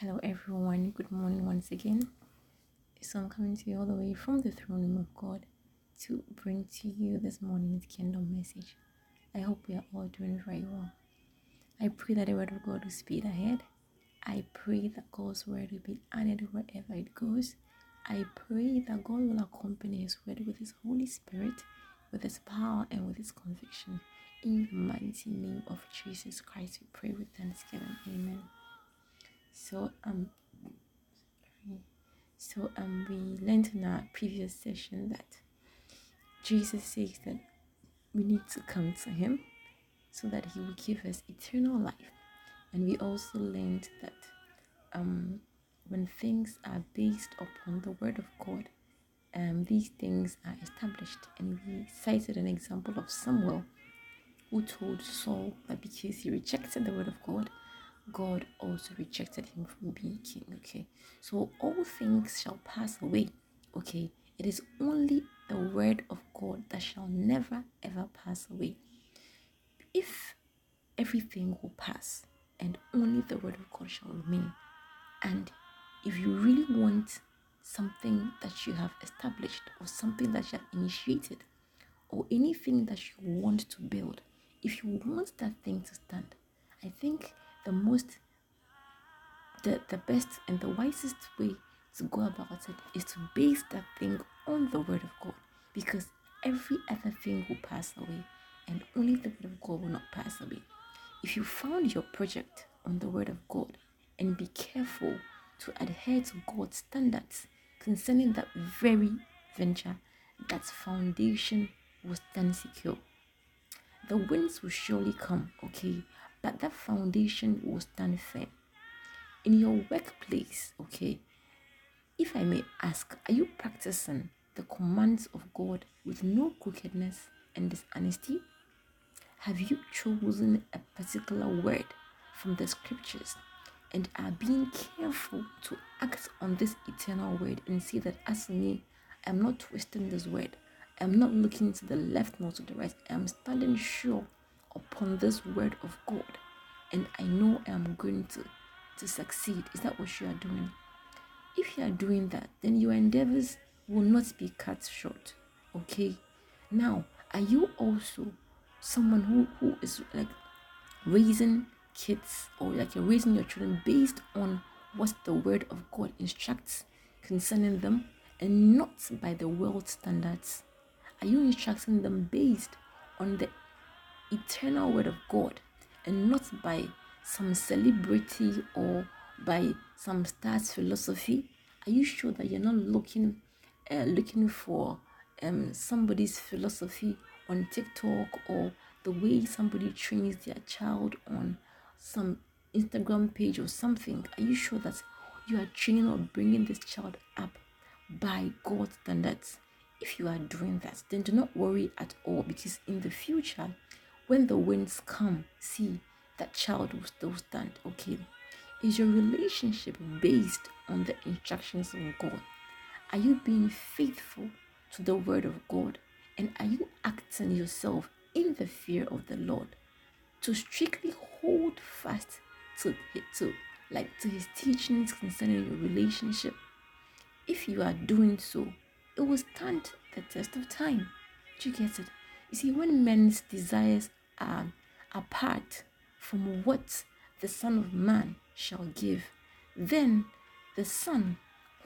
Hello, everyone. Good morning once again. So, I'm coming to you all the way from the throne room of God to bring to you this morning's kingdom message. I hope we are all doing very well. I pray that the word of God will speed ahead. I pray that God's word will be added wherever it goes. I pray that God will accompany His word with His Holy Spirit, with His power, and with His conviction. In the mighty name of Jesus Christ, we pray with thanksgiving. Amen. So um so um we learned in our previous session that Jesus says that we need to come to him so that he will give us eternal life. And we also learned that um when things are based upon the word of God, um these things are established. And we cited an example of Samuel who told Saul that because he rejected the word of God, God also rejected him from being king. Okay, so all things shall pass away. Okay, it is only the word of God that shall never ever pass away. If everything will pass and only the word of God shall remain, and if you really want something that you have established or something that you have initiated or anything that you want to build, if you want that thing to stand, I think the most the, the best and the wisest way to go about it is to base that thing on the word of God because every other thing will pass away and only the word of God will not pass away. If you found your project on the word of God and be careful to adhere to God's standards concerning that very venture, that foundation will stand secure. The winds will surely come, okay, but that foundation will stand firm. In your workplace, okay, if I may ask, are you practicing the commands of God with no crookedness and dishonesty? Have you chosen a particular word from the scriptures and are being careful to act on this eternal word and see that as me, I'm not twisting this word. I'm not looking to the left nor to the right. I'm standing sure upon this word of God and I know I'm going to to succeed. Is that what you are doing? If you are doing that, then your endeavors will not be cut short. Okay? Now, are you also someone who, who is like raising kids or like you're raising your children based on what the word of God instructs concerning them and not by the world standards? Are you instructing them based on the eternal word of God and not by some celebrity or by some stars philosophy? Are you sure that you're not looking uh, looking for um, somebody's philosophy on TikTok or the way somebody trains their child on some Instagram page or something? Are you sure that you are training or bringing this child up by God's standards? If you are doing that, then do not worry at all because in the future when the winds come, see that child will still stand. Okay. Is your relationship based on the instructions of God? Are you being faithful to the word of God? And are you acting yourself in the fear of the Lord to strictly hold fast to to like to his teachings concerning your relationship? If you are doing so, it will stand the test of time. Do you get it? You see, when men's desires are apart from what the Son of Man shall give, then the Son,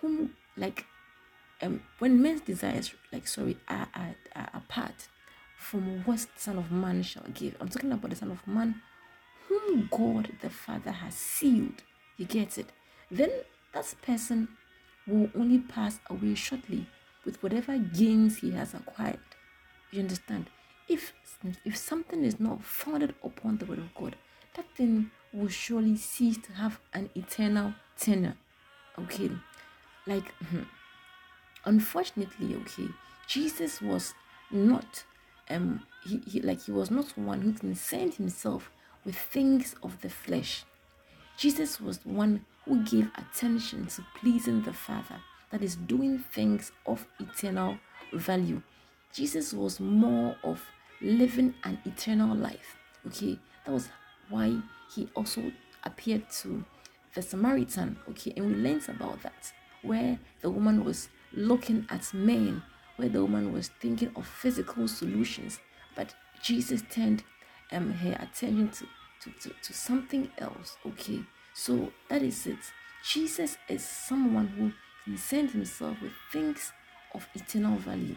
whom like um, when men's desires like sorry are, are, are apart from what the Son of Man shall give, I'm talking about the Son of Man whom God the Father has sealed. You get it? Then that person will only pass away shortly with whatever gains he has acquired. You understand? If if something is not founded upon the word of God, that thing will surely cease to have an eternal tenor. Okay, like hmm, unfortunately, okay, Jesus was not um he, he like he was not one who concerned himself with things of the flesh. Jesus was one who gave attention to pleasing the Father, that is doing things of eternal value. Jesus was more of living an eternal life. Okay, that was why he also appeared to the Samaritan, okay, and we learned about that, where the woman was looking at men, where the woman was thinking of physical solutions, but Jesus turned um, her attention to, to, to, to something else, okay. So that is it. Jesus is someone who concerned himself with things of eternal value.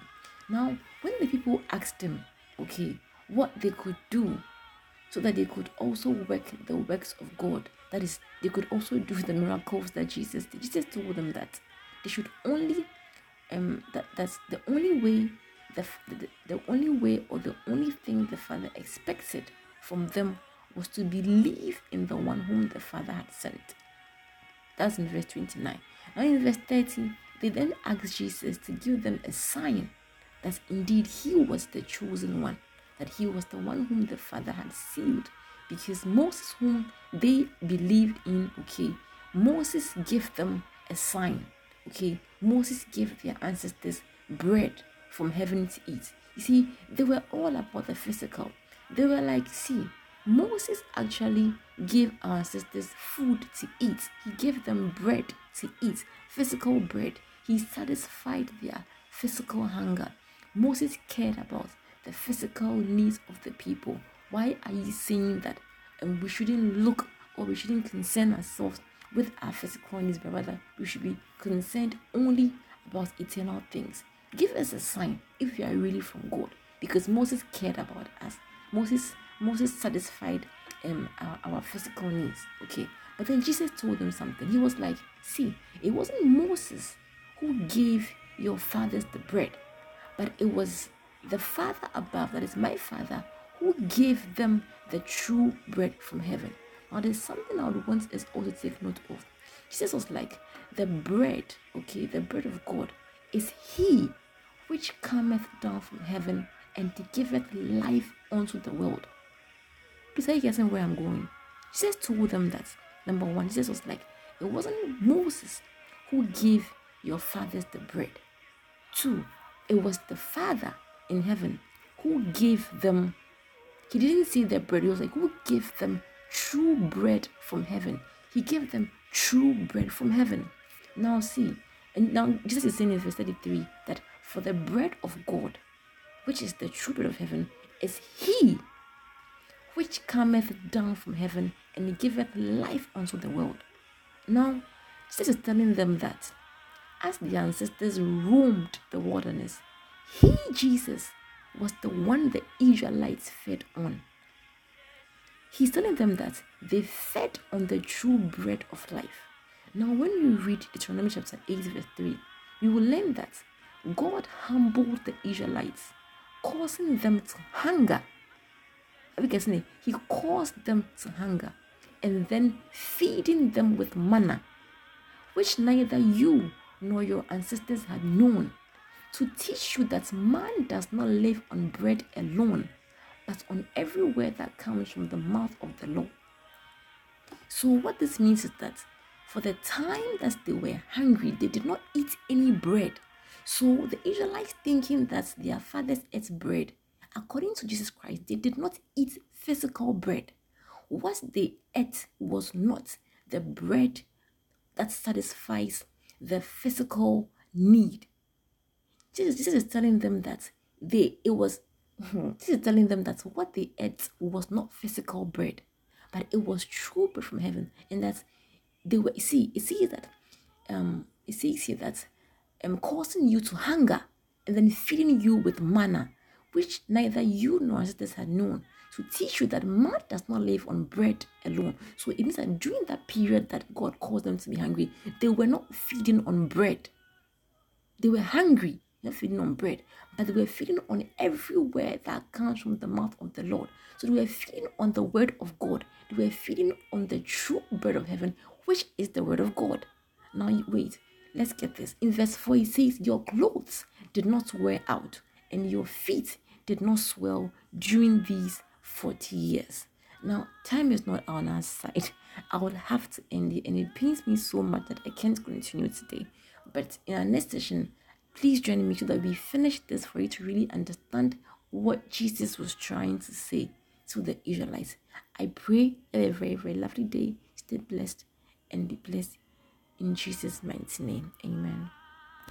Now, when the people asked him, okay, what they could do so that they could also work the works of God, that is, they could also do the miracles that Jesus did. Jesus told them that they should only, um, that that's the only way, the, the, the only way or the only thing the Father expected from them was to believe in the one whom the Father had sent. That's in verse 29. Now in verse 30, they then asked Jesus to give them a sign that indeed he was the chosen one, that he was the one whom the Father had sealed. Because Moses, whom they believed in, okay, Moses gave them a sign. Okay, Moses gave their ancestors bread from heaven to eat. You see, they were all about the physical. They were like, see, Moses actually gave our ancestors food to eat. He gave them bread to eat, physical bread. He satisfied their physical hunger. Moses cared about the physical needs of the people. Why are you saying that and we shouldn't look or we shouldn't concern ourselves with our physical needs, but rather we should be concerned only about eternal things? Give us a sign if you are really from God, because Moses cared about us. Moses Moses satisfied um, our, our physical needs. Okay. But then Jesus told them something. He was like, See, it wasn't Moses who gave your fathers the bread, but it was the Father above, that is my Father, who gave them the true bread from heaven. Now, there's something I would want us all to take note of. Jesus was like, The bread, okay, the bread of God is He which cometh down from heaven and giveth life unto the world. Please are you guessing where I'm going? Jesus told them that number one, Jesus was like, it wasn't Moses who gave your fathers the bread. Two, it was the Father in heaven who gave them. He didn't see their bread. He was like, who gave them true bread from heaven? He gave them true bread from heaven. Now see, and now Jesus is saying in verse 33 that for the bread of God, which is the true bread of heaven, is He which cometh down from heaven and giveth life unto the world. Now, Jesus is telling them that as the ancestors roamed the wilderness, he, Jesus, was the one the Israelites fed on. He's telling them that they fed on the true bread of life. Now, when you read Deuteronomy chapter 8, verse 3, you will learn that God humbled the Israelites, causing them to hunger because he caused them to hunger and then feeding them with manna, which neither you nor your ancestors had known, to teach you that man does not live on bread alone, but on every word that comes from the mouth of the Lord. So, what this means is that for the time that they were hungry, they did not eat any bread. So, the Israelites thinking that their fathers ate bread according to Jesus Christ, they did not eat physical bread. What they ate was not the bread that satisfies the physical need. Jesus, Jesus is telling them that they it was Jesus is telling them that what they ate was not physical bread, but it was true bread from heaven, and that they were see it says that um it says here that um causing you to hunger and then feeding you with manna which neither you nor ancestors had known, to teach you that man does not live on bread alone. So it means that during that period that God caused them to be hungry, they were not feeding on bread. They were hungry, not feeding on bread, but they were feeding on every word that comes from the mouth of the Lord. So they were feeding on the word of God. They were feeding on the true bread of heaven, which is the word of God. Now, wait, let's get this. In verse 4, it says, Your clothes did not wear out, and your feet did not swell during these 40 years. Now, time is not on our side. I would have to end it, and it pains me so much that I can't continue today. But in our next session, please join me so that we finish this for you to really understand what Jesus was trying to say to the Israelites. I pray you have a very, very lovely day. Stay blessed and be blessed in Jesus' mighty name. Amen.